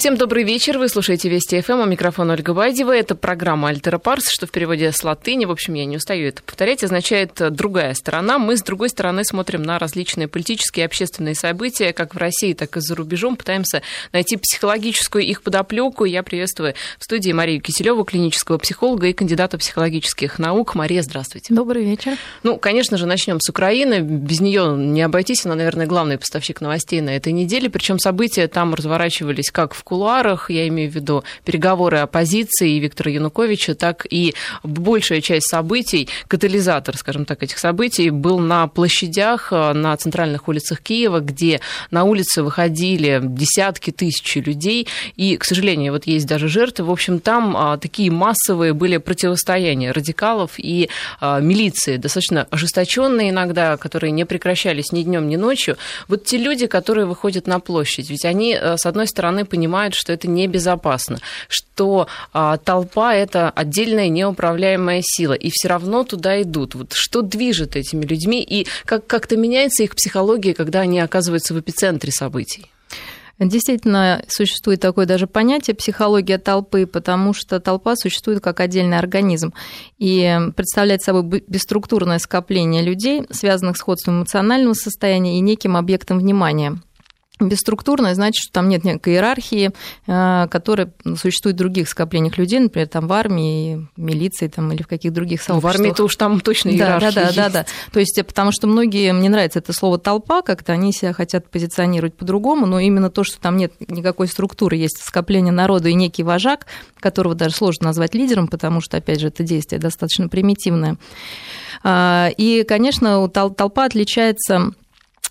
Всем добрый вечер. Вы слушаете Вести ФМ. У микрофона Ольга Байдева. Это программа «Альтера Парс», что в переводе с латыни, в общем, я не устаю это повторять, означает «другая сторона». Мы с другой стороны смотрим на различные политические и общественные события, как в России, так и за рубежом. Пытаемся найти психологическую их подоплеку. Я приветствую в студии Марию Киселеву, клинического психолога и кандидата психологических наук. Мария, здравствуйте. Добрый вечер. Ну, конечно же, начнем с Украины. Без нее не обойтись. Она, наверное, главный поставщик новостей на этой неделе. Причем события там разворачивались как в кулуарах, я имею в виду переговоры оппозиции и Виктора Януковича, так и большая часть событий, катализатор, скажем так, этих событий был на площадях, э, на центральных улицах Киева, где на улицы выходили десятки тысяч людей, и, к сожалению, вот есть даже жертвы. В общем, там а, такие массовые были противостояния радикалов и а, милиции, достаточно ожесточенные иногда, которые не прекращались ни днем, ни ночью. Вот те люди, которые выходят на площадь, ведь они, э, с одной стороны, понимают, понимают, что это небезопасно, что а, толпа это отдельная неуправляемая сила, и все равно туда идут. Вот что движет этими людьми, и как как-то меняется их психология, когда они оказываются в эпицентре событий? Действительно, существует такое даже понятие психология толпы, потому что толпа существует как отдельный организм и представляет собой бесструктурное скопление людей, связанных сходством эмоционального состояния и неким объектом внимания бесструктурное, значит, что там нет некой иерархии, э, которая существует в других скоплениях людей, например, там в армии, милиции там, или в каких-то других сообществах. Ну, в армии-то уж там точно иерархия да, да, есть. да, да, да. То есть, потому что многие, мне нравится это слово «толпа», как-то они себя хотят позиционировать по-другому, но именно то, что там нет никакой структуры, есть скопление народа и некий вожак, которого даже сложно назвать лидером, потому что, опять же, это действие достаточно примитивное. А, и, конечно, толпа отличается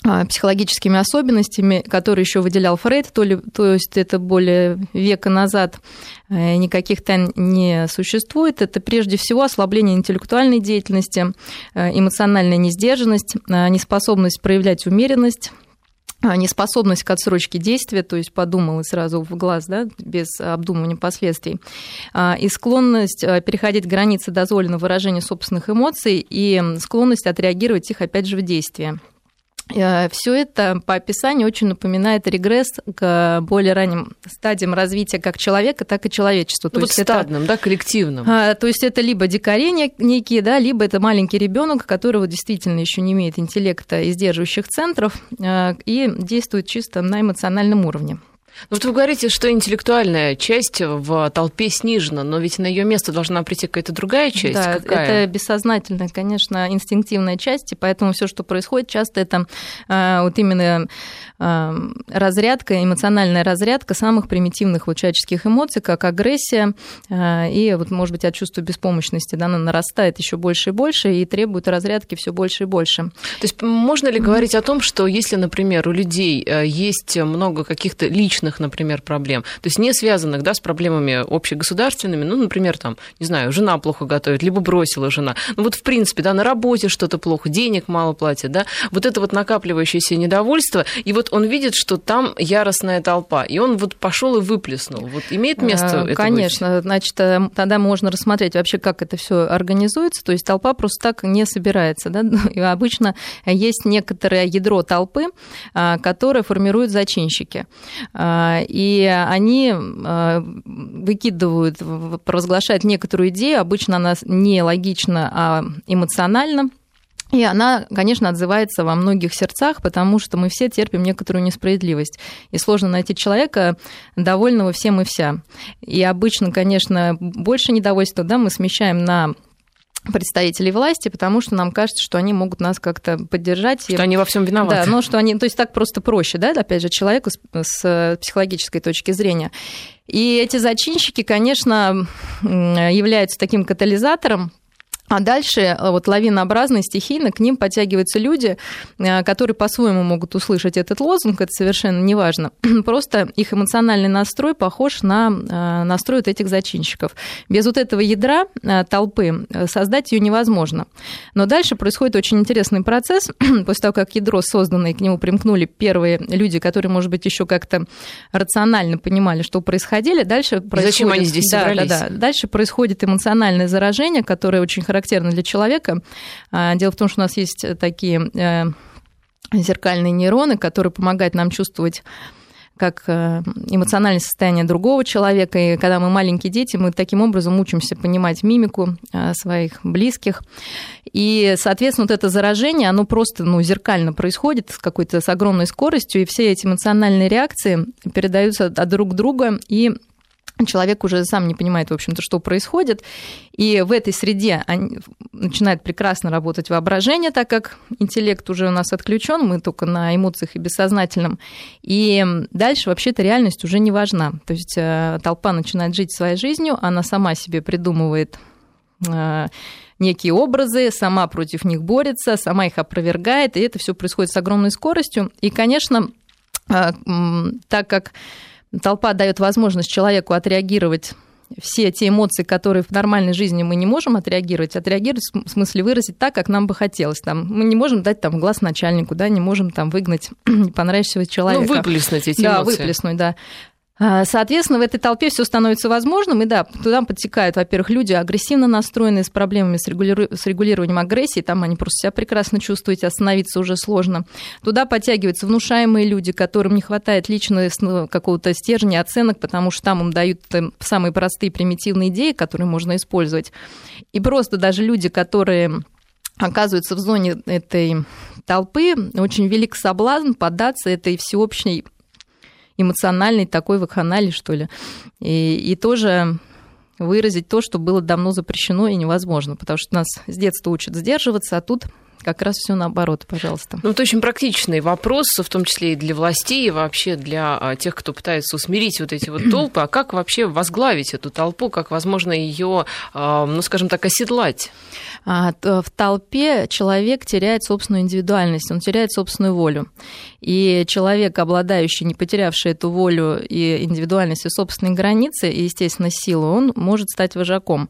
психологическими особенностями, которые еще выделял Фрейд, то, ли, то есть это более века назад, э, никаких тайн не существует. Это прежде всего ослабление интеллектуальной деятельности, э, эмоциональная несдержанность, э, неспособность проявлять умеренность, неспособность к отсрочке действия, то есть подумал и сразу в глаз, да, без обдумывания последствий, и склонность переходить границы дозволенного выражения собственных эмоций и склонность отреагировать их опять же в действии. Э, Все это по описанию очень напоминает регресс к более ранним стадиям развития как человека, так и человечества. Ну, то вот есть стадным, это, да, коллективным. А, то есть это либо дикари некие, да, либо это маленький ребенок, которого действительно еще не имеет интеллекта и сдерживающих центров э, и действует чисто на эмоциональном уровне. Ну, вот вы говорите, что интеллектуальная часть в толпе снижена, но ведь на ее место должна прийти какая-то другая часть. Да, Какая? это бессознательная, конечно, инстинктивная часть, и поэтому все, что происходит, часто это э, вот именно э, разрядка, эмоциональная разрядка самых примитивных вот человеческих эмоций, как агрессия, э, и вот, может быть, от чувства беспомощности, да, она нарастает еще больше и больше и требует разрядки все больше и больше. То есть можно ли говорить о том, что если, например, у людей есть много каких-то личных личных, например, проблем, то есть не связанных да, с проблемами общегосударственными, ну, например, там, не знаю, жена плохо готовит, либо бросила жена, ну вот в принципе, да, на работе что-то плохо, денег мало платят, да, вот это вот накапливающееся недовольство, и вот он видит, что там яростная толпа, и он вот пошел и выплеснул. Вот имеет место это Конечно, быть? значит, э, тогда можно рассмотреть вообще, как это все организуется, то есть толпа просто так не собирается, да, и обычно есть некоторое ядро толпы, а, которое формируют зачинщики. А, и они а, выкидывают, провозглашают некоторую идею, обычно она не логична, а эмоциональна, и она, конечно, отзывается во многих сердцах, потому что мы все терпим некоторую несправедливость. И сложно найти человека, довольного всем и вся. И обычно, конечно, больше недовольства да, мы смещаем на представителей власти, потому что нам кажется, что они могут нас как-то поддержать. Что они во всем виноваты. Да, ну что они, то есть так просто проще, да, опять же, человеку с, с психологической точки зрения. И эти зачинщики, конечно, являются таким катализатором, а дальше э, вот лавинообразно стихийно к ним подтягиваются люди, э, которые по-своему могут услышать этот лозунг, это совершенно неважно. Просто их эмоциональный настрой похож на э, настрой вот этих зачинщиков. Без вот этого ядра толпы создать ее невозможно. Но дальше происходит очень интересный процесс. После того, как ядро создано, и к нему примкнули первые люди, которые, может быть, еще как-то рационально понимали, что происходило, дальше происходит... Зачем они здесь да, собрались? Да, да. Дальше происходит эмоциональное заражение, которое очень хорошо характерно для человека. А, дело в том, что у нас есть такие э, зеркальные нейроны, которые помогают нам чувствовать как э, эмоциональное состояние другого человека. И когда мы маленькие дети, мы таким образом учимся понимать мимику э, своих близких. И, соответственно, вот это заражение, оно просто ну, зеркально происходит с какой-то с огромной скоростью, и все эти эмоциональные реакции передаются от друг друга, и человек уже сам не понимает, в общем-то, что происходит. И в этой среде начинает прекрасно работать воображение, так как интеллект уже у нас отключен, мы только на эмоциях и бессознательном. И дальше вообще-то реальность уже не важна. То есть э, толпа начинает жить своей жизнью, она сама себе придумывает э, некие образы, сама против них борется, сама их опровергает, и это все происходит с огромной скоростью. И, конечно, э, так как толпа дает возможность человеку отреагировать все те эмоции, которые в нормальной жизни мы не можем отреагировать, отреагировать в смысле выразить так, как нам бы хотелось. Там, мы не можем дать там глаз начальнику, да, не можем там выгнать понравившегося человека. Ну, выплеснуть эти да, эмоции. Да, выплеснуть, да. А, соответственно, в этой толпе все становится возможным, и да, туда подтекают, во-первых, люди агрессивно настроенные с проблемами с, регули... с регулированием агрессии, там они просто себя прекрасно чувствуют, остановиться уже сложно. Туда подтягиваются внушаемые люди, которым не хватает личного какого-то стержня, оценок, потому что там им дают самые простые примитивные идеи, которые можно использовать. И просто даже люди, которые оказываются в зоне этой толпы, очень велик соблазн поддаться этой всеобщей эмоциональный такой вакханалии, что ли. И, и тоже выразить то, что было давно запрещено и невозможно, потому что нас с детства учат сдерживаться, а тут как раз все наоборот, пожалуйста. Ну, это очень практичный вопрос, в том числе и для властей, и вообще для а, тех, кто пытается усмирить вот эти вот толпы. А как вообще возглавить эту толпу, как возможно ее, а, ну, скажем так, оседлать? А, в толпе человек теряет собственную индивидуальность, он теряет собственную волю. И человек, обладающий, не потерявший эту волю и индивидуальность и собственные границы, и, естественно, силу, он может стать вожаком.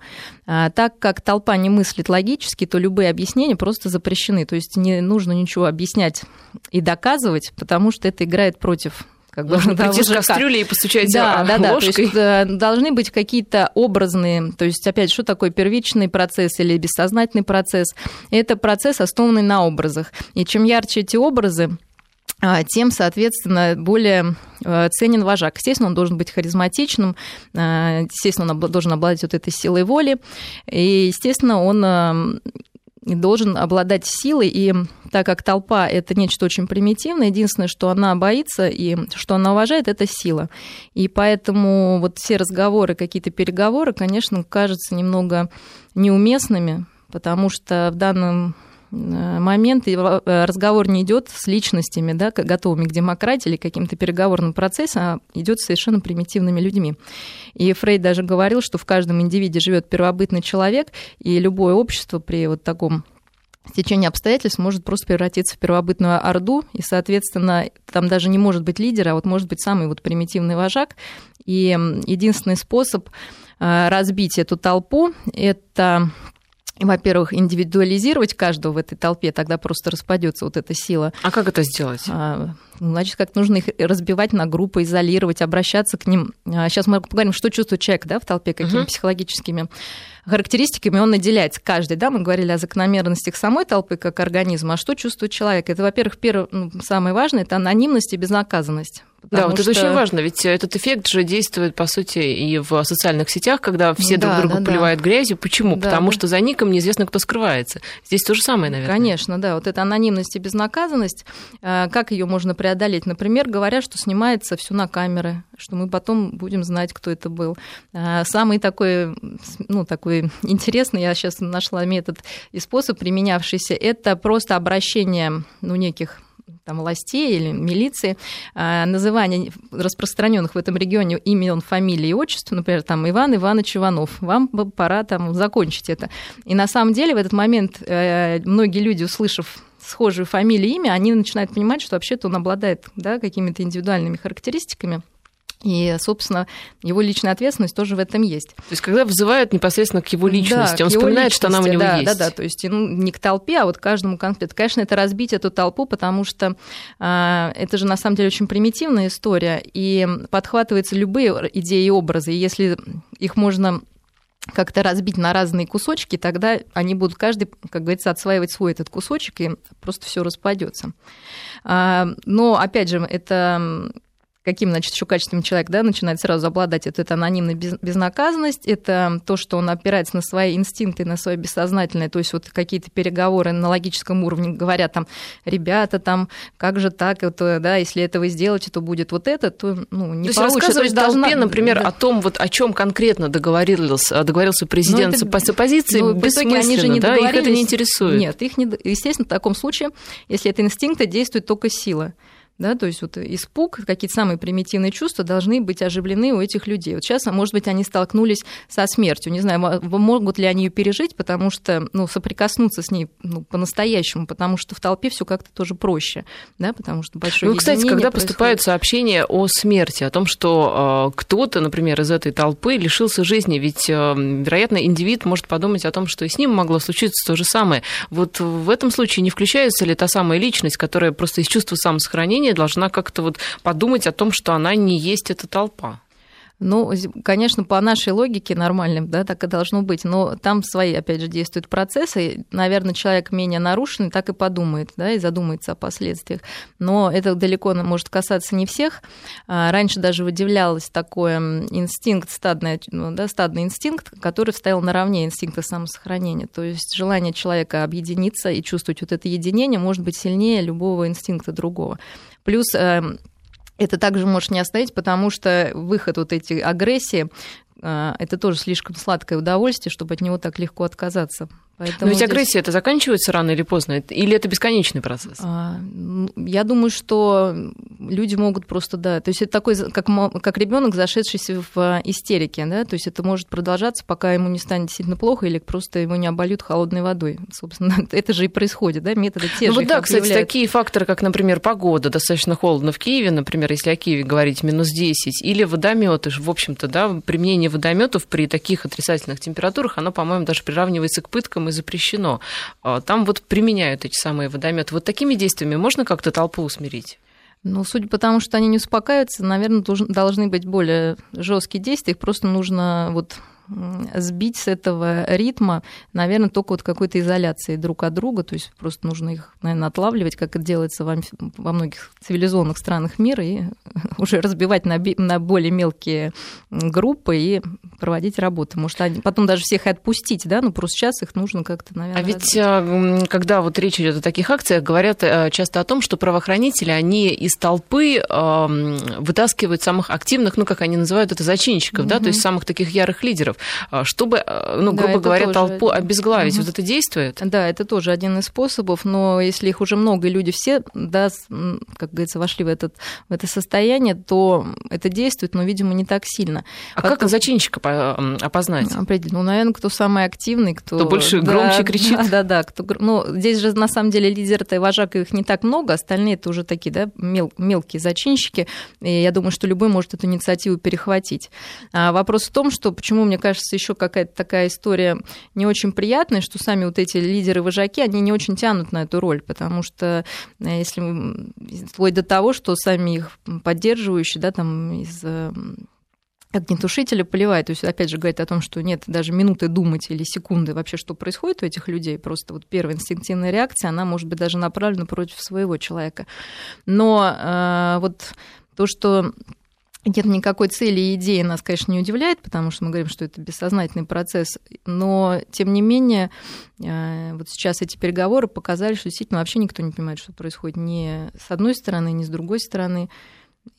Так как толпа не мыслит логически, то любые объяснения просто запрещены. То есть не нужно ничего объяснять и доказывать, потому что это играет против как бы, Нужно прийти с кастрюлей и постучать да, да, да, ложкой. То есть, э, должны быть какие-то образные, то есть, опять, что такое первичный процесс или бессознательный процесс? Это процесс, основанный на образах. И чем ярче эти образы, а, тем, соответственно, более э, ценен вожак. Естественно, он должен быть харизматичным, э, естественно, он должен обладать вот этой силой воли, и, естественно, он должен обладать силой, и так как толпа – это нечто очень примитивное, единственное, что она боится и что она уважает – это сила. И поэтому вот все разговоры, какие-то переговоры, конечно, кажутся немного неуместными, потому что в данном момент э, разговор не идет с личностями, да, готовыми к демократии или каким-то переговорным процессом, а идет с совершенно примитивными людьми. И Фрейд даже говорил, что в каждом индивиде живет первобытный человек, и любое общество при вот таком течение обстоятельств может просто превратиться в первобытную орду, и, соответственно, там даже не может быть лидера, а вот может быть самый вот примитивный вожак. И единственный способ э, разбить эту толпу – это во-первых, индивидуализировать каждого в этой толпе, тогда просто распадется вот эта сила. А как это сделать? А, значит, как нужно их разбивать на группы, изолировать, обращаться к ним. Сейчас а, мы поговорим, что чувствует человек да, в толпе, какими uh-huh. психологическими характеристиками он наделяется каждый. Да? Мы говорили о закономерностях самой толпы как организма. А что чувствует человек? Это, во-первых, первое, ну, самое важное – это анонимность и безнаказанность. Да, вот что... это очень важно, ведь этот эффект же действует, по сути, и в социальных сетях, когда все да, друг друга да, поливают да. грязью. Почему? Да, Потому да. что за ником неизвестно, кто скрывается. Здесь то же самое, наверное. Конечно, да. Вот эта анонимность и безнаказанность, э, как ее можно преодолеть? Например, говорят, что снимается все на камеры, что мы потом будем знать, кто это был. Э, самый такой, ну, такой интересный, я сейчас нашла метод и способ применявшийся, это просто обращение, ну, неких там, властей или милиции, а, называние распространенных в этом регионе имен, фамилии и отчеств, например, там Иван Иванович Иванов, вам пора там закончить это. И на самом деле в этот момент э, многие люди, услышав схожую фамилию и имя, они начинают понимать, что вообще-то он обладает да, какими-то индивидуальными характеристиками, и, собственно, его личная ответственность тоже в этом есть. То есть, когда вызывают непосредственно к его личности, да, он вспоминает, личности, что она у него да, есть. Да, да, то есть ну, не к толпе, а вот к каждому конкретно. Конечно, это разбить эту толпу, потому что а, это же на самом деле очень примитивная история, и подхватываются любые идеи и образы. И если их можно как-то разбить на разные кусочки, тогда они будут каждый, как говорится, отсваивать свой этот кусочек, и просто все распадется. А, но, опять же, это каким, значит, еще качеством человек, да, начинает сразу обладать. Это, это анонимная без, безнаказанность, это то, что он опирается на свои инстинкты, на свое бессознательное, то есть вот какие-то переговоры на логическом уровне говорят там, ребята, там, как же так, это, да, если это вы сделаете, то будет вот это, то, ну, не то получится. То есть должна... толпе, например, да. о том, вот о чем конкретно договорился, договорился президент ну, это, с оппозицией, ну, бессмысленно, они же не да, их это не интересует. Нет, их не, естественно, в таком случае, если это инстинкт, действует только сила. Да, то есть вот испуг, какие-то самые примитивные чувства должны быть оживлены у этих людей. Вот сейчас, может быть, они столкнулись со смертью. Не знаю, могут ли они ее пережить, потому что ну, соприкоснуться с ней ну, по-настоящему, потому что в толпе все как-то тоже проще, да, потому что большое Ну, кстати, когда происходит... поступают сообщения о смерти, о том, что э, кто-то, например, из этой толпы лишился жизни, ведь, э, вероятно, индивид может подумать о том, что и с ним могло случиться то же самое. Вот в этом случае не включается ли та самая личность, которая просто из чувства самосохранения должна как-то вот подумать о том, что она не есть эта толпа. Ну, конечно, по нашей логике нормальным, да, так и должно быть. Но там свои, опять же, действуют процессы. Naверное, человек менее нарушенный так и подумает, да, и задумается о последствиях. Но это далеко может касаться не всех. А, раньше даже выделялось такой инстинкт, стадный, ну, да, стадный инстинкт, который стоял наравне инстинкта самосохранения. То есть желание человека объединиться и чувствовать вот это единение может быть сильнее любого инстинкта другого. Плюс эм, это также может не остановить, потому что выход вот эти агрессии а, это тоже слишком сладкое удовольствие, чтобы от него так легко отказаться. Поэтому Но ведь здесь... агрессия это заканчивается рано или поздно, или это бесконечный процесс? А, я думаю, что люди могут просто, да, то есть это такой, как, как ребенок, зашедшийся в истерике, да, то есть это может продолжаться, пока ему не станет сильно плохо, или просто его не обольют холодной водой. Собственно, это же и происходит, да, методы те ну, же. Вот да, кстати, являют. такие факторы, как, например, погода, достаточно холодно в Киеве, например, если о Киеве говорить, минус 10, или водометы, в общем-то, да, применение водометов при таких отрицательных температурах, оно, по-моему, даже приравнивается к пыткам и запрещено. А, там вот применяют эти самые водометы. Вот такими действиями можно как-то толпу усмирить? Ну, судя по тому, что они не успокаиваются, наверное, должны быть более жесткие действия. Их просто нужно вот сбить с этого ритма, наверное, только вот какой-то изоляции друг от друга, то есть просто нужно их, наверное, отлавливать, как это делается во многих цивилизованных странах мира, и уже разбивать на, на более мелкие группы и проводить работу. Может, они, потом даже всех и отпустить, да, но просто сейчас их нужно как-то, наверное... А ведь разбить. А, когда вот речь идет о таких акциях, говорят э, часто о том, что правоохранители, они из толпы вытаскивают самых активных, ну, как они называют это, зачинщиков, угу. да, то есть самых таких ярых лидеров. А, чтобы, э, ну, грубо да, говоря, толпу обезглавить. Угу. Вот это действует? Да, это тоже один из способов, но если их уже много, и люди все, да, как говорится, вошли в, этот, в это состояние, то это действует, но, видимо, не так сильно. А Потом... как зачинщика опознать? Определенно. Ну, наверное, кто самый активный, кто... Кто больше да, громче кричит? Да, да, да. Кто... Ну, здесь же, на самом деле, лидер-то и вожак, их не так много, остальные это уже такие, да, мел... мелкие зачинщики, и я думаю, что любой может эту инициативу перехватить. А вопрос в том, что почему, мне кажется, еще какая-то такая история не очень приятная, что сами вот эти лидеры-вожаки, они не очень тянут на эту роль, потому что э, если вплоть до того, что сами их поддерживающие, да, там из э, огнетушителя поливает. То есть, опять же, говорит о том, что нет даже минуты думать или секунды вообще, что происходит у этих людей. Просто вот первая инстинктивная реакция, она может быть даже направлена против своего человека. Но э, вот то, что нет никакой цели и идеи нас, конечно, не удивляет, потому что мы говорим, что это бессознательный процесс, но, тем не менее, э, вот сейчас эти переговоры показали, что действительно вообще никто не понимает, что происходит ни с одной стороны, ни с другой стороны.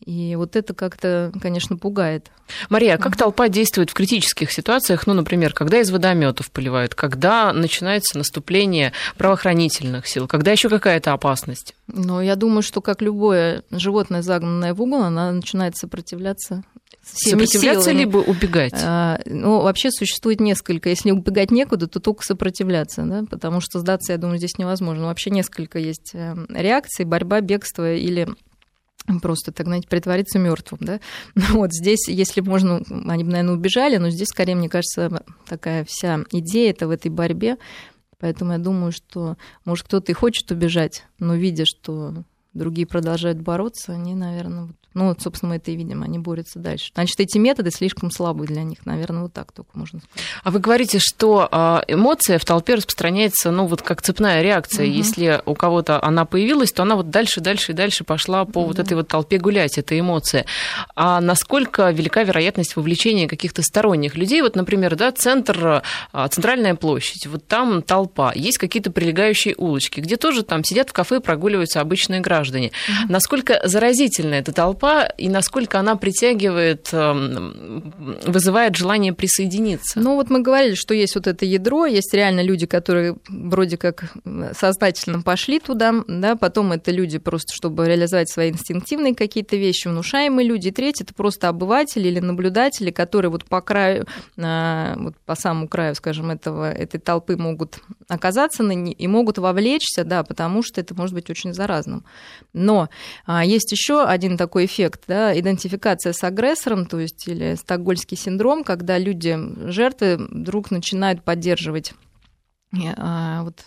И вот это как-то, конечно, пугает. Мария, а как толпа действует в критических ситуациях? Ну, например, когда из водометов поливают, когда начинается наступление правоохранительных сил, когда еще какая-то опасность? Ну, я думаю, что как любое животное, загнанное в угол, она начинает сопротивляться Сопротивляться силами. либо убегать? А, ну, вообще существует несколько. Если убегать некуда, то только сопротивляться, да? потому что сдаться, я думаю, здесь невозможно. Вообще несколько есть э, реакций, борьба, бегство или просто, так знаете, притвориться мертвым, да. Вот здесь, если можно, они бы, наверное, убежали, но здесь, скорее, мне кажется, такая вся идея это в этой борьбе. Поэтому я думаю, что, может, кто-то и хочет убежать, но видя, что другие продолжают бороться, они, наверное, Ну, вот, собственно, мы это и видим, они борются дальше. Значит, эти методы слишком слабы для них, наверное, вот так только можно сказать. А вы говорите, что а, эмоция в толпе распространяется, ну, вот как цепная реакция. Угу. Если у кого-то она появилась, то она вот дальше, дальше и дальше пошла по вот этой вот толпе гулять, эта эмоция. А насколько велика вероятность вовлечения каких-то сторонних людей? Вот, например, да, центр, а, центральная площадь, вот там толпа, есть какие-то прилегающие улочки, где тоже там сидят в кафе, прогуливаются обычные граждане. Угу. Насколько заразительна эта толпа и насколько она притягивает, эм, вызывает желание присоединиться? Ну, вот мы говорили, что есть вот это ядро, есть реально люди, которые вроде как сознательно пошли туда, да, потом это люди просто, чтобы реализовать свои инстинктивные какие-то вещи, внушаемые люди, и третье, это просто обыватели или наблюдатели, которые вот по краю, а, вот по самому краю, скажем, этого, этой толпы могут оказаться на ней и могут вовлечься, да, потому что это может быть очень заразным. Но а, есть еще один такой эффект, да, идентификация с агрессором, то есть или стокгольмский синдром, когда люди, жертвы, вдруг начинают поддерживать а, вот,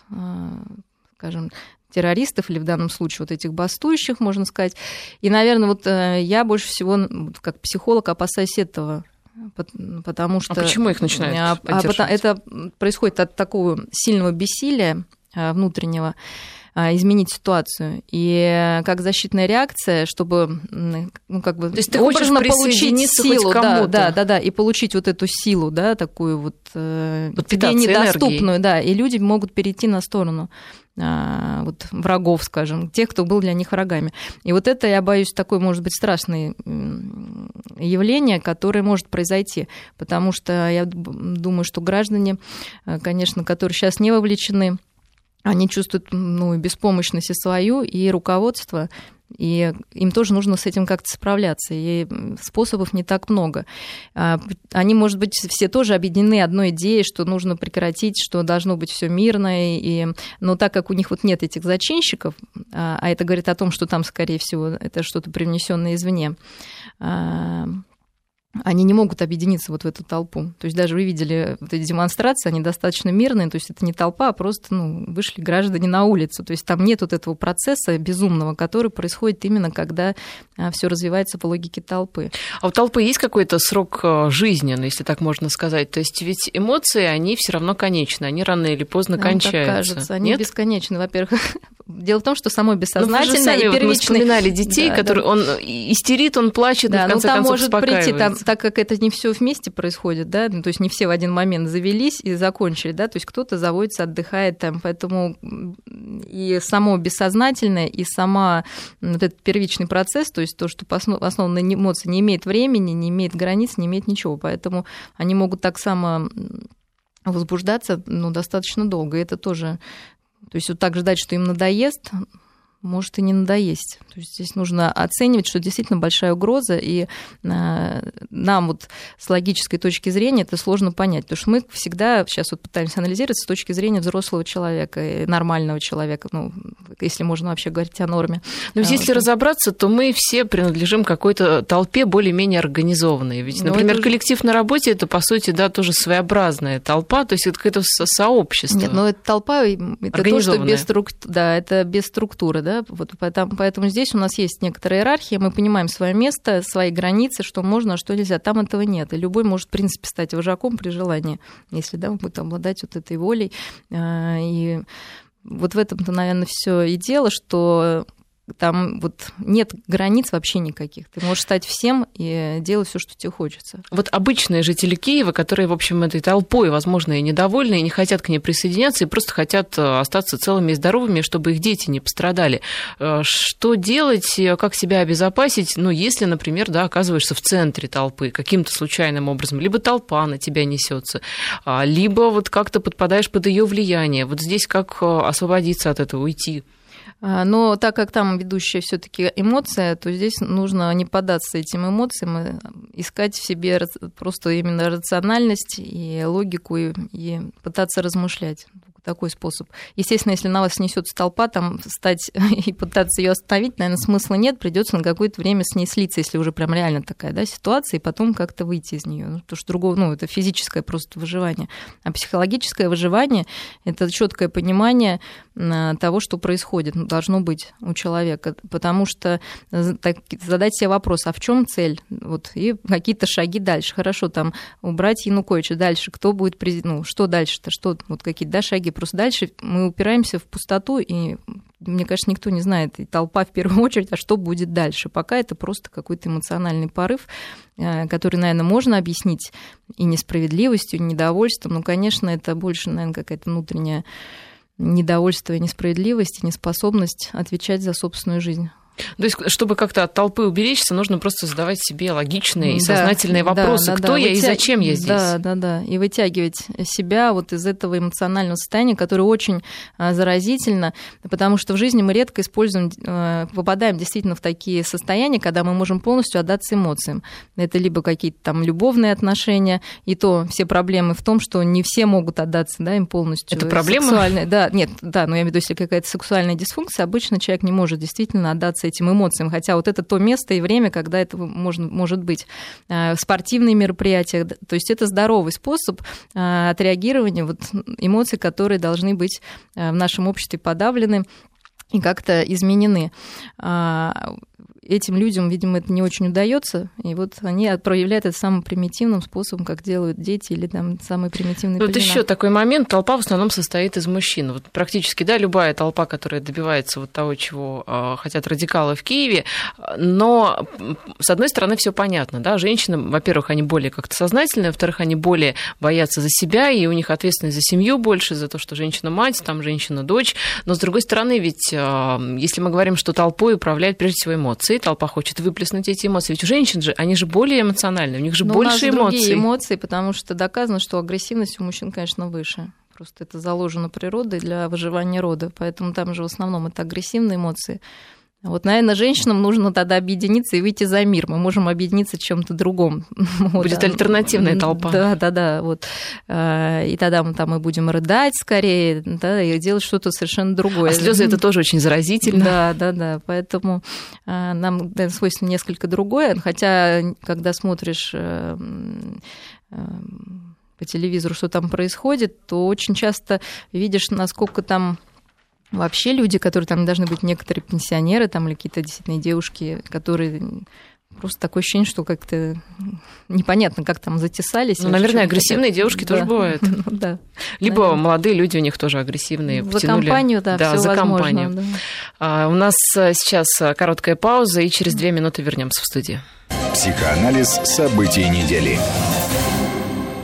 скажем, террористов или в данном случае вот этих бастующих, можно сказать. И, наверное, вот э, я больше всего как психолог опасаюсь этого, потому что... А почему их начинают а, а, Это происходит от такого сильного бессилия э, внутреннего, а, изменить ситуацию. И как защитная реакция, чтобы ну, как бы То есть ты образно получить силу, да, да, да, да, и получить вот эту силу, да, такую вот, э, вот тебе недоступную, энергией. да, и люди могут перейти на сторону а, вот, врагов, скажем, тех, кто был для них врагами. И вот это, я боюсь, такое может быть страшное явление, которое может произойти, потому что я думаю, что граждане, э, конечно, которые сейчас не вовлечены они чувствуют ну, беспомощность и свою, и руководство, и им тоже нужно с этим как-то справляться, и способов не так много. А, они, может быть, все тоже объединены одной идеей, что нужно прекратить, что должно быть все мирно, и... но так как у них вот нет этих зачинщиков, а, а это говорит о том, что там, скорее всего, это что-то привнесенное извне, а, они не могут объединиться вот в эту толпу. То есть даже вы видели вот эти демонстрации, они достаточно мирные, то есть это не толпа, а просто ну, вышли граждане на улицу. То есть там нет вот этого процесса безумного, который происходит именно когда а, все развивается по логике толпы. А у толпы есть какой-то срок э, жизни, ну, если так можно сказать? То есть ведь эмоции, они все равно конечны, они рано или поздно Нам кончаются. Так кажется, они нет? бесконечны. Во-первых, Дело в том, что само бессознательное ну, сами, и мы вспоминали детей, да, которые да. он истерит, он плачет, да, и в конце ну, там концов может прийти, там, так как это не все вместе происходит, да, ну, то есть не все в один момент завелись и закончили, да, то есть кто-то заводится, отдыхает там, поэтому и само бессознательное, и сама вот этот первичный процесс, то есть то, что основано на эмоции, не имеет времени, не имеет границ, не имеет ничего, поэтому они могут так само возбуждаться ну, достаточно долго. И это тоже то есть вот так ждать, что им надоест, может и не надоесть. То есть здесь нужно оценивать, что действительно большая угроза, и э, нам вот с логической точки зрения это сложно понять, потому что мы всегда сейчас вот пытаемся анализировать с точки зрения взрослого человека, нормального человека, ну, если можно вообще говорить о норме. Но ведь если разобраться, то мы все принадлежим какой-то толпе более-менее организованной. Ведь, ну, например, это... коллектив на работе это, по сути, да, тоже своеобразная толпа, то есть это какое-то сообщество. Нет, но это толпа, это то, что без, струк... да, это без структуры, да, да, вот поэтому, поэтому здесь у нас есть некоторая иерархия, мы понимаем свое место, свои границы, что можно, а что нельзя. Там этого нет, и любой может, в принципе, стать вожаком при желании, если, да, он будет обладать вот этой волей. А, и вот в этом-то, наверное, все и дело, что там вот нет границ вообще никаких. Ты можешь стать всем и делать все, что тебе хочется. Вот обычные жители Киева, которые, в общем, этой толпой, возможно, и недовольны, и не хотят к ней присоединяться, и просто хотят э, остаться целыми и здоровыми, чтобы их дети не пострадали. Э, что делать, э, как себя обезопасить, ну, если, например, да, оказываешься в центре толпы каким-то случайным образом, либо толпа на тебя несется, а, либо вот как-то подпадаешь под ее влияние. Вот здесь как освободиться от этого, уйти? А, но так как там ведущая все-таки эмоция, то здесь нужно не поддаться этим эмоциям, а искать в себе просто именно рациональность и логику и, и пытаться размышлять. Такой способ. Естественно, если на вас несется толпа, там встать и пытаться ее остановить, наверное, смысла нет, придется на какое-то время с ней слиться, если уже прям реально такая да, ситуация, и потом как-то выйти из нее. Ну, потому что другого, ну, это физическое просто выживание. А психологическое выживание – это четкое понимание э, того, что происходит, ну, должно быть у человека. Потому что так, задать себе вопрос, а в чем цель? Вот, и какие-то шаги дальше. Хорошо, там убрать Януковича дальше. Кто будет президент? Ну, что дальше-то? Что, вот какие-то да, шаги? Просто дальше мы упираемся в пустоту, и мне кажется, никто не знает, и толпа в первую очередь, а что будет дальше. Пока это просто какой-то эмоциональный порыв, э, который, наверное, можно объяснить и несправедливостью, и недовольством. Но, конечно, это больше, наверное, какая-то внутренняя недовольство несправедливость, и неспособность отвечать за собственную жизнь. То есть, чтобы как-то от толпы уберечься, нужно просто задавать себе логичные и сознательные да, вопросы. Да, да, Кто да. я Вытя... и зачем я здесь? Да, да, да. И вытягивать себя вот из этого эмоционального состояния, которое очень а, заразительно, потому что в жизни мы редко используем, а, попадаем действительно в такие состояния, когда мы можем полностью отдаться эмоциям. Это либо какие-то там любовные отношения, и то все проблемы в том, что не все могут отдаться да, им полностью. Это проблема? Да, нет, да, но я имею в виду, если какая-то сексуальная дисфункция, обычно человек не может действительно отдаться поддаться этим эмоциям. Хотя вот это то место и время, когда это можно, может быть. Э, спортивные мероприятия. То есть это здоровый способ э, отреагирования вот эмоций, которые должны быть э, в нашем обществе подавлены и как-то изменены. Этим людям, видимо, это не очень удается, и вот они проявляют это самым примитивным способом, как делают дети или там самые примитивные. Вот еще такой момент: толпа в основном состоит из мужчин. Вот практически, да, любая толпа, которая добивается вот того, чего э, хотят радикалы в Киеве, но с одной стороны все понятно, да, женщины, во-первых, они более как-то сознательные, во-вторых, они более боятся за себя, и у них ответственность за семью больше, за то, что женщина мать, там женщина дочь, но с другой стороны, ведь э, если мы говорим, что толпой управляют прежде всего эмоции эмоции, толпа хочет выплеснуть эти эмоции. Ведь у женщин же, они же более эмоциональны, у них же Но больше у нас эмоций. Другие эмоции, потому что доказано, что агрессивность у мужчин, конечно, выше. Просто это заложено природой для выживания рода. Поэтому там же в основном это агрессивные эмоции. Вот, наверное, женщинам нужно тогда объединиться и выйти за мир. Мы можем объединиться в чем-то другом. Будет вот, альтернативная толпа. Да, да, да. Вот. А, и тогда мы там и будем рыдать скорее, да, и делать что-то совершенно другое. А слезы это тоже очень заразительно. Да, да, да. Поэтому а, нам наверное, свойственно несколько другое. Хотя, когда смотришь э, э, по телевизору, что там происходит, то очень часто видишь, насколько там Вообще люди, которые там должны быть некоторые пенсионеры там или какие-то действительно девушки, которые Просто такое ощущение, что как-то непонятно, как там затесались. Ну, наверное, агрессивные хотят. девушки да. тоже бывают. Ну, да. Либо наверное. молодые люди у них тоже агрессивные. За втянули. компанию, да, да за возможно, компанию. Да. А, у нас э, сейчас э, короткая пауза, и через две минуты вернемся в студию. Психоанализ событий недели.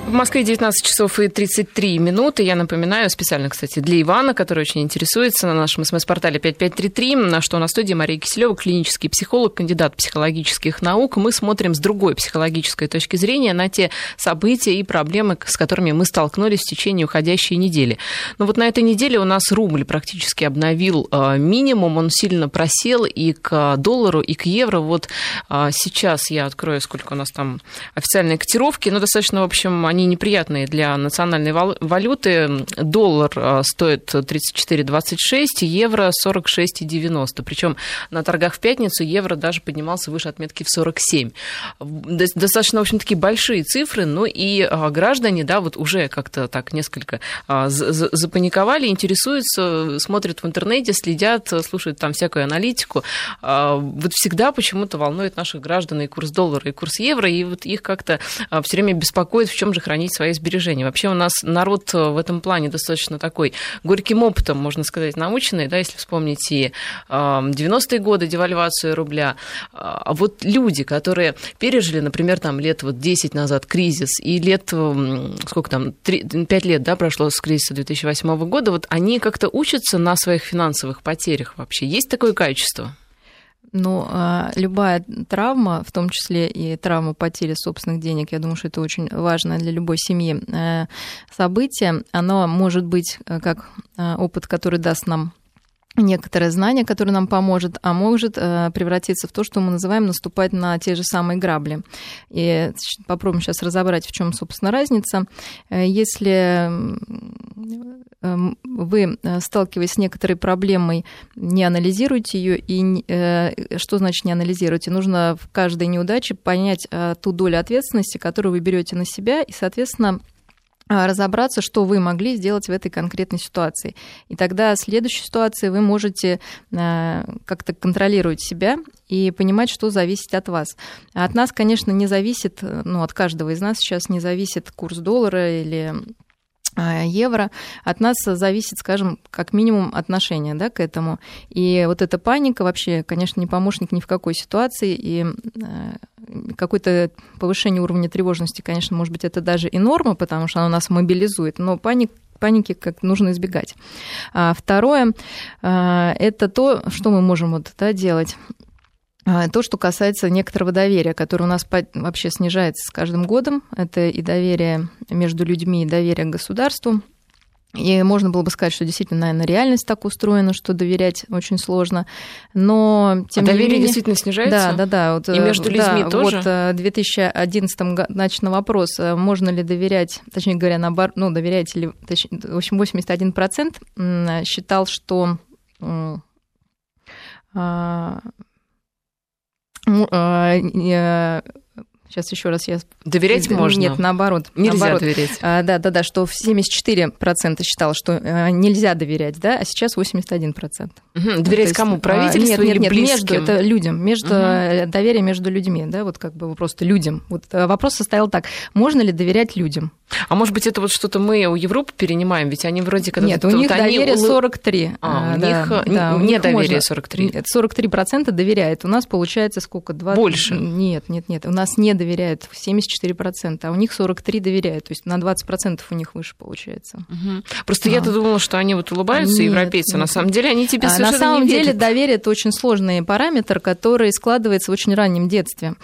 В Москве 19 часов и 33 минуты. Я напоминаю, специально, кстати, для Ивана, который очень интересуется на нашем смс-портале 5533, на что на студии Мария Киселева, клинический психолог, кандидат психологических наук. Мы смотрим с другой психологической точки зрения на те события и проблемы, с которыми мы столкнулись в течение уходящей недели. Но вот на этой неделе у нас рубль практически обновил э, минимум, он сильно просел и к доллару, и к евро. Вот э, сейчас я открою, сколько у нас там официальные котировки, но достаточно, в общем, они они неприятные для национальной валюты. Доллар а, стоит 34,26, евро 46,90. Причем на торгах в пятницу евро даже поднимался выше отметки в 47. Достаточно, в общем, такие большие цифры, но и а, граждане, да, вот уже как-то так несколько а, запаниковали, интересуются, смотрят в интернете, следят, слушают там всякую аналитику. Вот всегда почему-то волнует наших граждан и курс доллара, и курс евро, и вот их как-то все время беспокоит, в чем же хранить свои сбережения. Вообще у нас народ э, в этом плане достаточно такой горьким опытом, можно сказать, наученный, да, если вспомнить и 90-е годы девальвацию рубля. А вот люди, которые пережили, например, там лет вот 10 назад кризис, и лет, сколько там, 3, 5 лет, да, прошло с кризиса 2008 года, вот они как-то учатся на своих финансовых потерях вообще. Есть такое качество? Ну, а, любая травма, в том числе и травма потери собственных денег, я думаю, что это очень важно для любой семьи э, событие, оно может быть э, как э, опыт, который даст нам некоторое знание, которое нам поможет, а может э, превратиться в то, что мы называем наступать на те же самые грабли. И попробуем сейчас разобрать, в чем, собственно, разница. Э, если эм, вы, э, сталкиваясь с некоторой проблемой, не анализируете ее, и что значит не анализируете? Нужно в каждой неудаче понять ту долю ответственности, которую вы берете на себя, и, соответственно, разобраться, что вы могли сделать в этой конкретной ситуации. И тогда в следующей ситуации вы можете а, как-то контролировать себя и понимать, что зависит от вас. От нас, конечно, не зависит, ну, от каждого из нас сейчас не зависит курс доллара или а, евро, от нас зависит, скажем, как минимум отношение да, к этому. И вот эта паника вообще, конечно, не помощник ни в какой ситуации, и какое-то повышение уровня тревожности, конечно, может быть, это даже и норма, потому что она нас мобилизует, но паник паники как нужно избегать. А второе а, это то, что мы можем вот, да, делать. А, то, что касается некоторого доверия, которое у нас вообще снижается с каждым годом, это и доверие между людьми, и доверие к государству. И можно было бы сказать, что действительно, наверное, реальность так устроена, что доверять очень сложно. Но тем а не доверие менее... действительно снижается? Да, да, да. Вот, и между людьми да, тоже? Вот э, в 2011 значит, на вопрос, э, можно ли доверять, точнее говоря, наоборот, ну, доверяете ли, точнее, в общем, 81% считал, что а, Сейчас еще раз я... Доверять можно? Нет, наоборот. Нельзя наоборот. доверять. А, да, да, да, что 74% считал, что э, нельзя доверять, да, а сейчас 81%. Угу. Доверять есть, кому? Правительству нет, нет, или нет, близким? между, это людям, между, угу. доверие между людьми, да, вот как бы просто людям. Вот э, вопрос состоял так, можно ли доверять людям? А может быть, это вот что-то мы у Европы перенимаем, ведь они вроде как... Нет, у них вот доверие они... 43. А, у да, них да, не доверие 43. 43% доверяет. У нас получается сколько? 20... Больше? Нет, нет, нет. У нас не доверяют 74%, а у них 43 доверяют. То есть на 20% у них выше получается. Угу. Просто а. я-то думала, что они вот улыбаются, нет, европейцы. Нет. На самом деле они тебе а, совершенно На самом не деле доверие – это очень сложный параметр, который складывается в очень раннем детстве,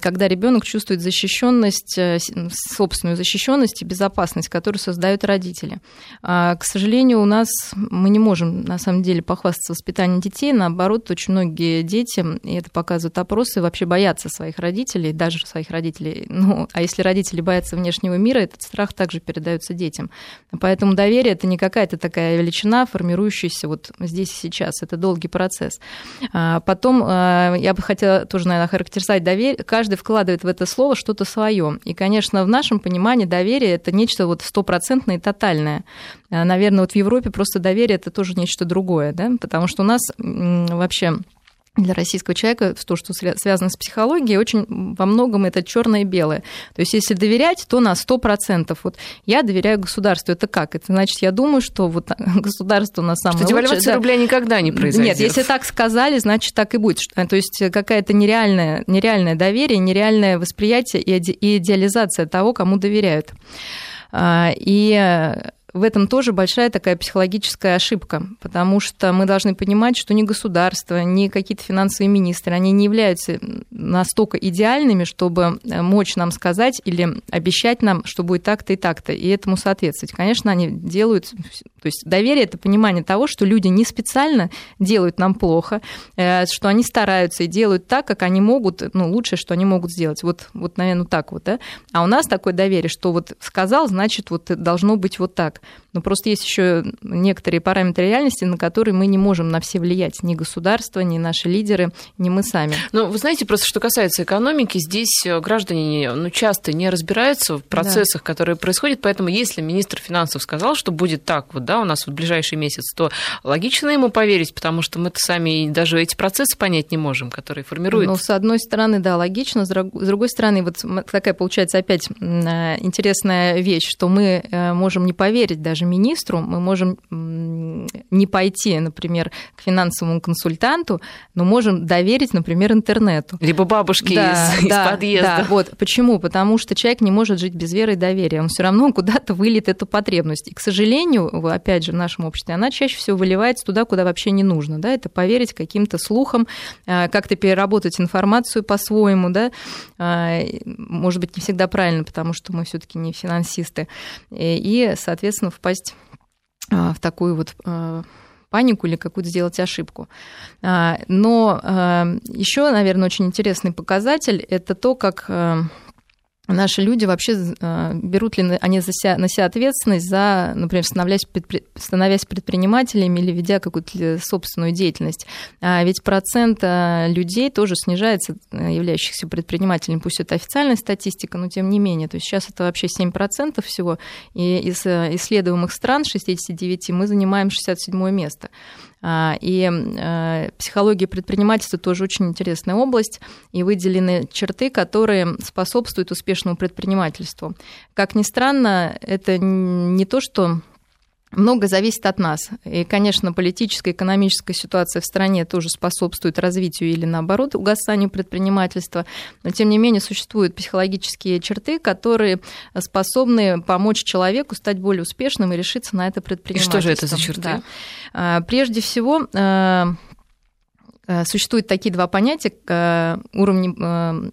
когда ребенок чувствует защищенность, э, собственную защищенность и безопасность, которую создают родители. А, к сожалению, у нас мы не можем на самом деле похвастаться воспитанием детей. Наоборот, очень многие дети, и это показывают опросы, вообще боятся своих родителей, даже своих родителей. Ну, а если родители боятся внешнего мира, этот страх также передается детям. Поэтому доверие это не какая-то такая величина, формирующаяся вот здесь и сейчас. Это долгий процесс. А, потом а, я бы хотела тоже, наверное, характеризовать доверие. Каждый вкладывает в это слово что-то свое. И, конечно, в нашем понимании доверие это нечто вот стопроцентное и тотальное. А, наверное, вот в Европе просто доверие это тоже нечто другое, да, потому что у нас вообще для российского человека то, что связано с психологией, очень во многом это черное и белое. То есть, если доверять, то на 100%. Вот я доверяю государству. Это как? Это значит, я думаю, что вот государство на самом деле. Девальвация да. рубля никогда не произойдет. Нет, если так сказали, значит, так и будет. То есть, какая-то нереальное, нереальное доверие, нереальное восприятие и идеализация того, кому доверяют. А, и в этом тоже большая такая психологическая ошибка, потому что мы должны понимать, что ни государство, ни какие-то финансовые министры, они не являются настолько идеальными, чтобы э, мочь нам сказать или обещать нам, что будет так-то и так-то, и этому соответствовать. Конечно, они делают... То есть доверие – это понимание того, что люди не специально делают нам плохо, э, что они стараются и делают так, как они могут, ну, лучшее, что они могут сделать. Вот, вот наверное, так вот, да? А у нас такое доверие, что вот сказал, значит, вот должно быть вот так. Но просто есть еще некоторые параметры реальности, на которые мы не можем на все влиять. Ни государство, ни наши лидеры, ни мы сами. Ну, вы знаете, просто что касается экономики, здесь э, граждане ну, часто не разбираются в процессах, да. которые происходят, поэтому если министр финансов сказал, что будет так вот, да, у нас в ближайший месяц, то логично ему поверить, потому что мы-то сами даже эти процессы понять не можем, которые формируют. Ну, с одной стороны, да, логично, с другой стороны, вот такая получается опять э, интересная вещь, что мы э, можем не поверить поверить даже министру, мы можем не пойти, например, к финансовому консультанту, но можем доверить, например, интернету. Либо бабушке да, из, да, из подъезда. Да, вот. Почему? Потому что человек не может жить без веры и доверия. Он все равно куда-то вылит эту потребность. И, к сожалению, опять же, в нашем обществе, она чаще всего выливается туда, куда вообще не нужно. Да? Это поверить каким-то слухам, а, как-то переработать информацию по-своему, да? А, может быть, не всегда правильно, потому что мы все-таки не финансисты. И, соответственно, впасть а, в такую вот а, панику или какую-то сделать ошибку. А, но еще, наверное, очень интересный показатель – это то, как наши люди вообще э, берут ли они за себя, на себя ответственность за, например, становясь, предпри, становясь предпринимателями или ведя какую-то собственную деятельность. А ведь процент э, людей тоже снижается, э, являющихся предпринимателями, пусть это официальная статистика, но тем не менее. То есть сейчас это вообще 7% всего, и из исследуемых стран 69 мы занимаем 67 место. А, и э, психология предпринимательства тоже очень интересная область, и выделены черты, которые способствуют успешному предпринимательству. Как ни странно, это не то, что много зависит от нас. И, конечно, политическая, экономическая ситуация в стране тоже способствует развитию или, наоборот, угасанию предпринимательства. Но, тем не менее, существуют психологические черты, которые способны помочь человеку стать более успешным и решиться на это предпринимательство. И что же это за черты? Да. А, прежде всего, а, а, существуют такие два понятия уровни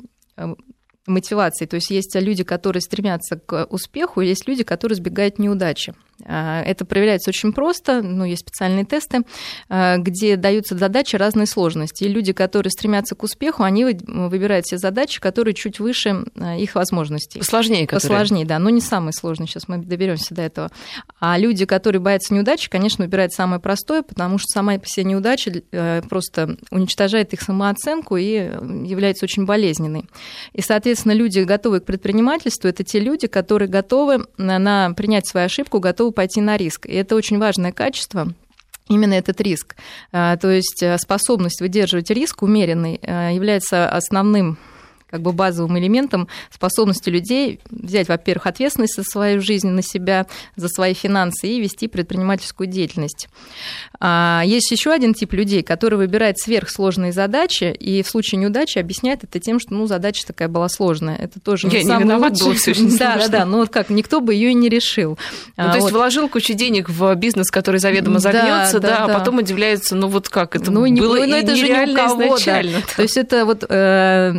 мотивации. То есть есть люди, которые стремятся к успеху, и есть люди, которые избегают неудачи. А, это проверяется очень просто, ну, есть специальные тесты, а, где даются задачи разной сложности. И люди, которые стремятся к успеху, они выбирают все задачи, которые чуть выше а, их возможностей. Посложнее, которые. Посложнее, да, но не самые сложные, сейчас мы доберемся до этого. А люди, которые боятся неудачи, конечно, выбирают самое простое, потому что сама по себе неудача э, просто уничтожает их самооценку и является очень болезненной. И, соответственно, люди, готовые к предпринимательству, это те люди, которые готовы на принять свою ошибку, готовы готовы пойти на риск. И это очень важное качество, именно этот риск. А, то есть э, способность выдерживать риск умеренный э, является основным как бы базовым элементом способности людей взять, во-первых, ответственность за свою жизнь на себя, за свои финансы и вести предпринимательскую деятельность. А есть еще один тип людей, который выбирает сверхсложные задачи и в случае неудачи объясняет это тем, что ну, задача такая была сложная. Это тоже Я не виноват, был все очень Да, да, да, но вот как, никто бы ее и не решил. Ну, то а, есть вот. вложил кучу денег в бизнес, который заведомо загнется, да, да, да, а потом удивляется, ну вот как, это ну, было ну, это же не у кого, изначально. Да. То есть это вот э,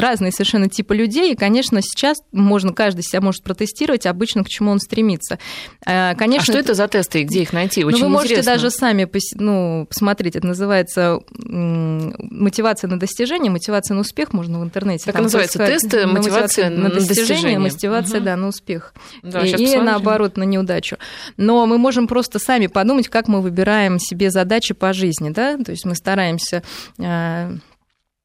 разные совершенно типы людей, и, конечно, сейчас можно, каждый себя может протестировать обычно, к чему он стремится. Э, конечно, а что это за тесты и где их найти? Очень ну, вы можете интересно. даже сами ну, посмотреть, это называется мотивация на достижение, мотивация на успех, можно в интернете. Как называется? Тесты, мотивация на, на достижение, достижение. мотивация, угу. да, на успех. Да, и и наоборот, на неудачу. Но мы можем просто сами подумать, как мы выбираем себе задачи по жизни, да, то есть мы стараемся э,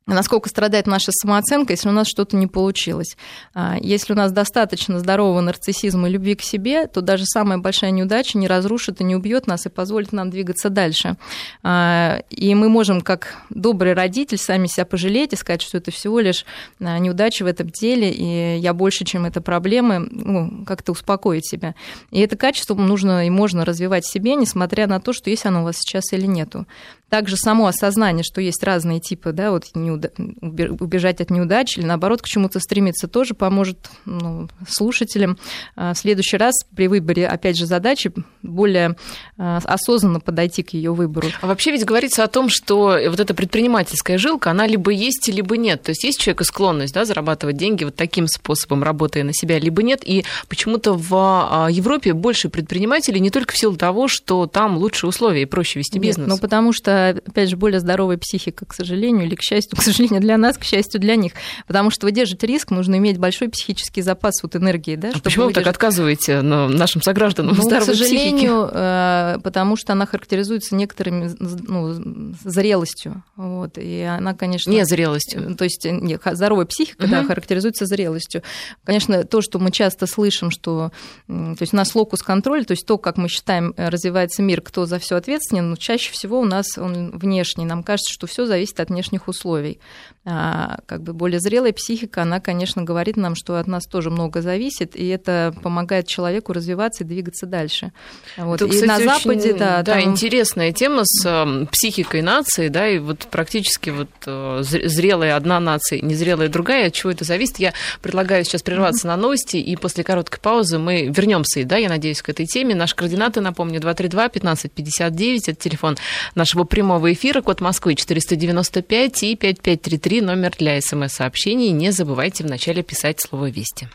насколько страдает наша самооценка, если у нас что-то не получилось. А, если у нас достаточно здорового нарциссизма и любви к себе, то даже самая большая неудача не разрушит и не убьет нас и позволит нам двигаться дальше. А, и мы можем, как добрый родитель, сами себя пожалеть и сказать, что это всего лишь а, неудача в этом деле, и я больше, чем это проблемы, ну, как-то успокоить себя. И это качество нужно и можно развивать в себе, несмотря на то, что есть оно у вас сейчас или нету. Также само осознание, что есть разные типы, да, вот неуда... убежать от неудач или наоборот к чему-то стремиться, тоже поможет ну, слушателям а, в следующий раз при выборе, опять же, задачи более а, осознанно подойти к ее выбору. А вообще ведь говорится о том, что вот эта предпринимательская жилка, она либо есть, либо нет. То есть есть человека склонность да, зарабатывать деньги вот таким способом, работая на себя, либо нет. И почему-то в а, Европе больше предпринимателей не только в силу того, что там лучшие условия и проще вести бизнес. Нет, ну потому что опять же, более здоровая психика, к сожалению, или к счастью, к сожалению для нас, к счастью для них. Потому что выдержать риск нужно иметь большой психический запас вот энергии. Да, а почему вы так отказываете ну, нашим согражданам ну, здоровой К сожалению, психике? потому что она характеризуется некоторыми ну, зрелостью. Вот, и она, конечно... Не зрелостью. То есть нет, здоровая психика, угу. да, характеризуется зрелостью. Конечно, то, что мы часто слышим, что то есть у нас локус контроль, то есть то, как мы считаем, э, развивается мир, кто за все ответственен, но чаще всего у нас он внешний. Нам кажется, что все зависит от внешних условий. А, как бы более зрелая психика, она, конечно, говорит нам, что от нас тоже много зависит, и это помогает человеку развиваться и двигаться дальше. Вот. Это, и кстати, на Западе, очень, да, да, там... интересная тема с психикой нации, да, и вот практически вот э, зрелая одна нация, незрелая другая, от чего это зависит. Я предлагаю сейчас прерваться mm-hmm. на новости, и после короткой паузы мы вернемся, да, я надеюсь, к этой теме. Наши координаты, напомню, 232 1559, это телефон нашего прямого эфира, код Москвы 495 и 5533 номер для смс-сообщений. Не забывайте вначале писать слово «Вести».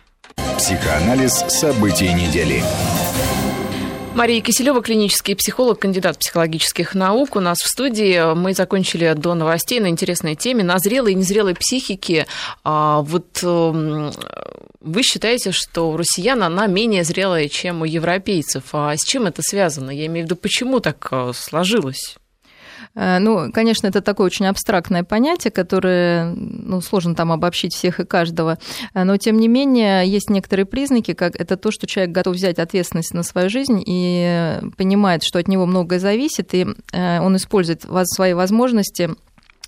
Психоанализ событий недели. Мария Киселева, клинический психолог, кандидат психологических наук. У нас в студии мы закончили до новостей на интересной теме на зрелой и незрелой психике. А, вот эм, вы считаете, что у россиян она менее зрелая, чем у европейцев. А с чем это связано? Я имею в виду, почему так э, сложилось? Э, ну, конечно, это такое очень абстрактное понятие, которое ну, сложно там обобщить всех и каждого. Э, но, тем не менее, есть некоторые признаки, как это то, что человек готов взять ответственность на свою жизнь и понимает, что от него многое зависит, и э, он использует свои возможности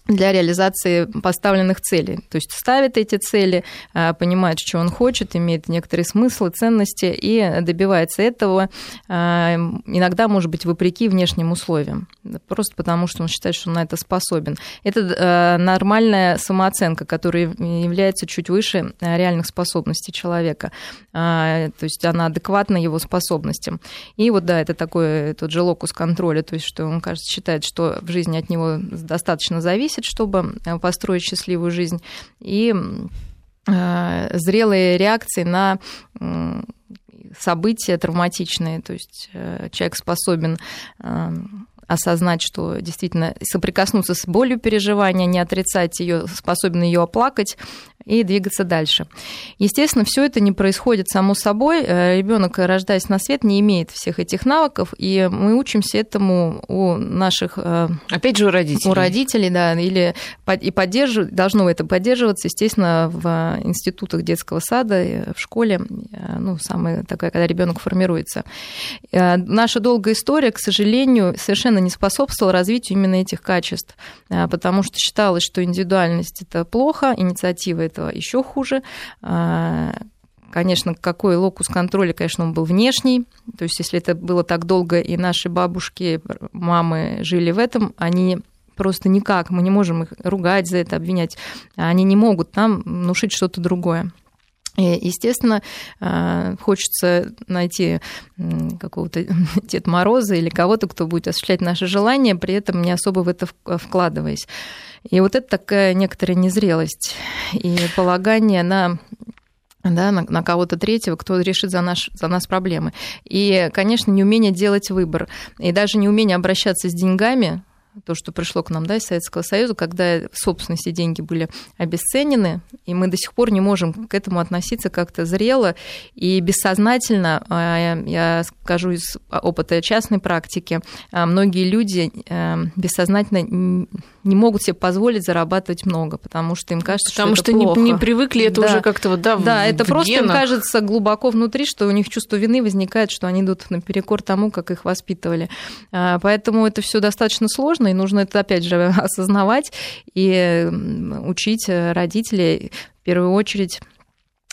для реализации поставленных целей. То есть ставит эти цели, а, понимает, что он хочет, имеет некоторые смыслы, ценности и добивается этого а, иногда, может быть, вопреки внешним условиям. Просто потому, что он считает, что он на это способен. Это а, нормальная самооценка, которая является чуть выше реальных способностей человека. То есть она адекватна его способностям. И вот, да, это такой тот же локус контроля, то есть что он, кажется, считает, что в жизни от него достаточно зависит, зависит, чтобы э, построить счастливую жизнь, и э, зрелые реакции на события травматичные, то есть э, человек способен осознать, что действительно соприкоснуться с болью переживания, не отрицать ее, способен ее оплакать, и двигаться дальше. Естественно, все это не происходит само собой. Э, Ребенок, рождаясь на свет, не имеет всех этих навыков, и мы учимся этому у наших... Э, Опять же, у родителей. У родителей, да, или и поддерживать, должно это поддерживаться, естественно, в институтах детского сада, в школе, э, ну, самая такая, когда ребенок формируется. Наша долгая история, к сожалению, совершенно не способствовала развитию именно этих качеств, потому что считалось, что индивидуальность это плохо, инициатива этого еще хуже. А, конечно, какой локус контроля, конечно, он был внешний. То есть, если это было так долго, и наши бабушки, мамы жили в этом, они просто никак, мы не можем их ругать за это, обвинять. Они не могут нам внушить что-то другое. И, естественно, а, хочется найти какого-то Дед Мороза или кого-то, кто будет осуществлять наши желания, при этом не особо в это вкладываясь. И вот это такая некоторая незрелость и полагание на да, на, на кого-то третьего, кто решит за, наш, за нас проблемы. И, конечно, неумение делать выбор. И даже неумение обращаться с деньгами, то, что пришло к нам да, из Советского Союза, когда в собственности деньги были обесценены, и мы до сих пор не можем к этому относиться как-то зрело и бессознательно, а, я скажу из опыта частной практики, а, многие люди э, бессознательно не могут себе позволить зарабатывать много, потому что им кажется, потому что, что это плохо. Не, не привыкли, это да. уже как-то вот, да, Да, в, это в просто генах. им кажется глубоко внутри, что у них чувство вины возникает, что они идут наперекор тому, как их воспитывали. А, поэтому это все достаточно сложно, и нужно это, опять же, осознавать и учить родителей в первую очередь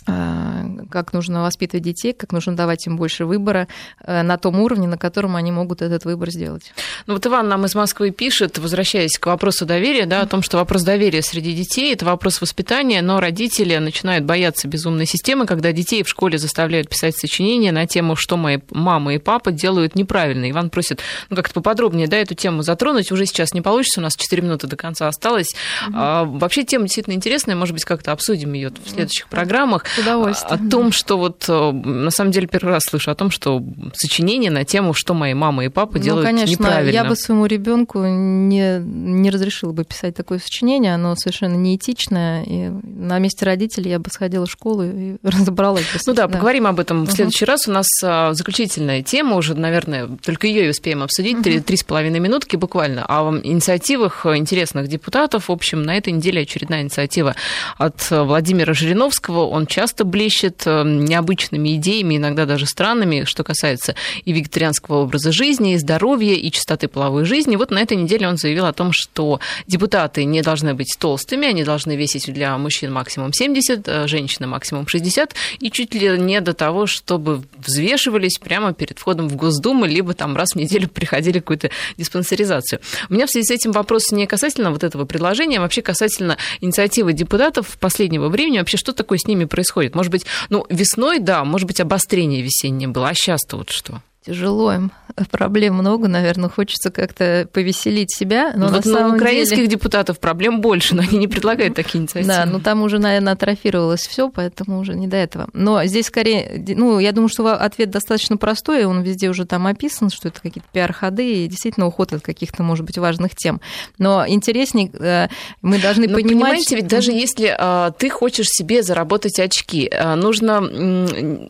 как нужно воспитывать детей, как нужно давать им больше выбора э, на том уровне, на котором они могут этот выбор сделать. Ну вот Иван нам из Москвы пишет, возвращаясь к вопросу доверия, да, о том, что вопрос доверия среди детей – это вопрос воспитания, но родители начинают бояться безумной системы, когда детей в школе заставляют писать сочинения на тему, что мои мама и папа делают неправильно. Иван просит, ну как-то поподробнее, да, эту тему затронуть. Уже сейчас не получится, у нас 4 минуты до конца осталось. Угу. А, вообще тема действительно интересная, может быть, как-то обсудим ее в следующих программах удовольствие. О том, что вот э, на самом деле первый раз слышу о том, что сочинение на тему, что мои мама и папа ну, делают ну, конечно, неправильно. Я бы своему ребенку не, не разрешила бы писать такое сочинение, оно совершенно неэтичное. И на месте родителей я бы сходила в школу и разобралась бы. Ну да, да, поговорим об этом в следующий раз. У нас а, заключительная тема, уже, наверное, только ее и успеем обсудить, три, три с половиной минутки буквально, о инициативах интересных депутатов. В общем, на этой неделе очередная инициатива от Владимира Жириновского. Он часто блещет э, необычными идеями, иногда даже странными, что касается и вегетарианского образа жизни, и здоровья, и чистоты половой жизни. Вот на этой неделе он заявил о том, что депутаты не должны быть толстыми, они должны весить для мужчин максимум 70, э, женщины максимум 60, и чуть ли не до того, чтобы взвешивались прямо перед входом в Госдуму, либо там раз в неделю приходили какую-то диспансеризацию. У меня в связи с этим вопрос не касательно вот этого предложения, а вообще касательно инициативы депутатов последнего времени, вообще что такое с ними происходит? Может быть, ну, весной, да, может быть, обострение весеннее было, а сейчас-то вот что? Тяжело им. Проблем много, наверное, хочется как-то повеселить себя. Но вот на самом украинских деле... депутатов проблем больше, но они не предлагают такие инициативы. Да, ну там уже, наверное, атрофировалось все, поэтому уже не до этого. Но здесь скорее, ну, я думаю, что ответ достаточно простой, он везде уже там описан, что это какие-то пиар-ходы и действительно уход от каких-то, может быть, важных тем. Но интереснее э, мы должны но понимать... понимаете, ведь даже если а, ты хочешь себе заработать очки, а, нужно...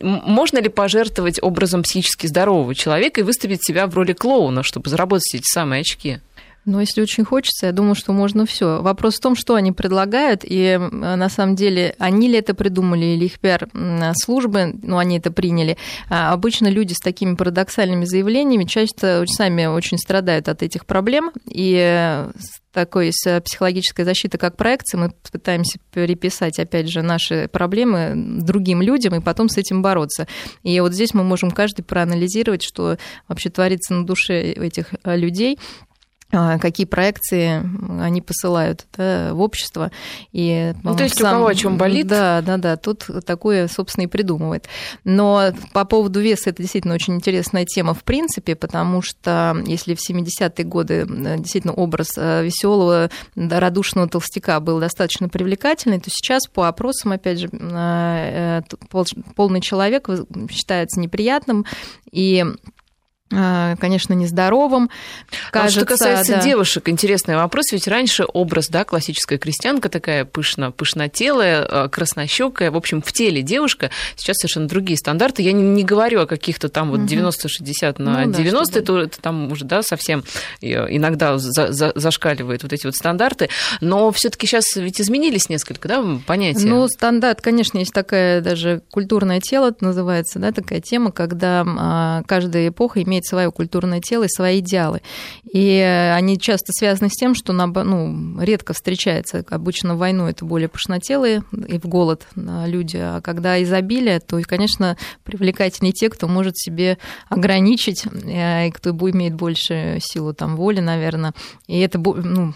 Можно ли пожертвовать образом психически здорового человека и выставить себя в роли клоуна, чтобы заработать эти самые очки? Но если очень хочется, я думаю, что можно все. Вопрос в том, что они предлагают, и на самом деле они ли это придумали, или их пиар-службы, ну, они это приняли. А обычно люди с такими парадоксальными заявлениями часто сами очень страдают от этих проблем, и с такой с психологической защиты как проекции мы пытаемся переписать, опять же, наши проблемы другим людям и потом с этим бороться. И вот здесь мы можем каждый проанализировать, что вообще творится на душе этих людей, а, какие проекции они посылают да, в общество. И, ну, то есть сам... у кого о чем болит? Да, да, да, тут такое, собственно, и придумывает. Но по поводу веса это действительно очень интересная тема в принципе, потому что если в 70-е годы действительно образ э, веселого, радушного толстяка был достаточно привлекательный, то сейчас по опросам, опять же, э, э, полный человек считается неприятным, и а, конечно, нездоровым. Кажется, а что касается да. девушек, интересный вопрос, ведь раньше образ, да, классическая крестьянка такая пышно, пышнотелая, а, краснощекая, в общем, в теле девушка, сейчас совершенно другие стандарты. Я не, не говорю о каких-то там вот 90-60 на ну, 90, да, это, это там уже, да, совсем иногда за, за, зашкаливает вот эти вот стандарты, но все таки сейчас ведь изменились несколько, да, понятия? Ну, стандарт, конечно, есть такая даже культурное тело, называется, да, такая тема, когда каждая эпоха имеет имеет свое культурное тело и свои идеалы. И они часто связаны с тем, что ну, редко встречается. Обычно в войну это более пышнотелые и в голод люди. А когда изобилие, то, конечно, привлекательнее те, кто может себе ограничить, э, и кто имеет больше силу там, воли, наверное. И это ну,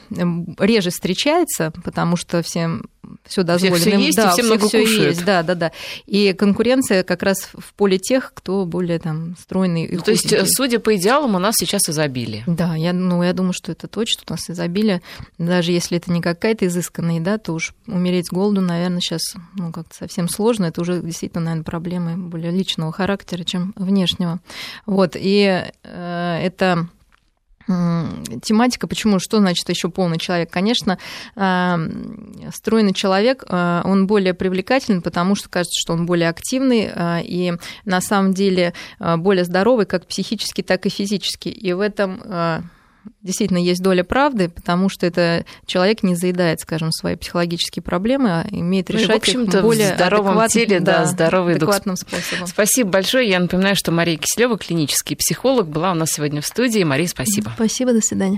реже встречается, потому что всем все дозволено. Все есть, да, и все много все кушают. есть, да, да, да. И конкуренция как раз в поле тех, кто более там стройный и ну, То есть, судя по идеалам, у нас сейчас изобилие. Да, я, ну, я думаю, что это точно, у нас изобилие. Даже если это не какая-то изысканная еда, то уж умереть с голоду, наверное, сейчас ну, как-то совсем сложно. Это уже действительно, наверное, проблемы более личного характера, чем внешнего. Вот, и э, это тематика, почему, что значит еще полный человек? Конечно, а, стройный человек, а, он более привлекательный, потому что кажется, что он более активный а, и на самом деле более здоровый как психически, так и физически. И в этом действительно есть доля правды, потому что это человек не заедает, скажем, свои психологические проблемы, а имеет решать ну, в общем-то, их более в здоровом теле, да, да здоровый адекватным дух. способом. Спасибо большое. Я напоминаю, что Мария Киселева, клинический психолог, была у нас сегодня в студии. Мария, спасибо. Спасибо, до свидания.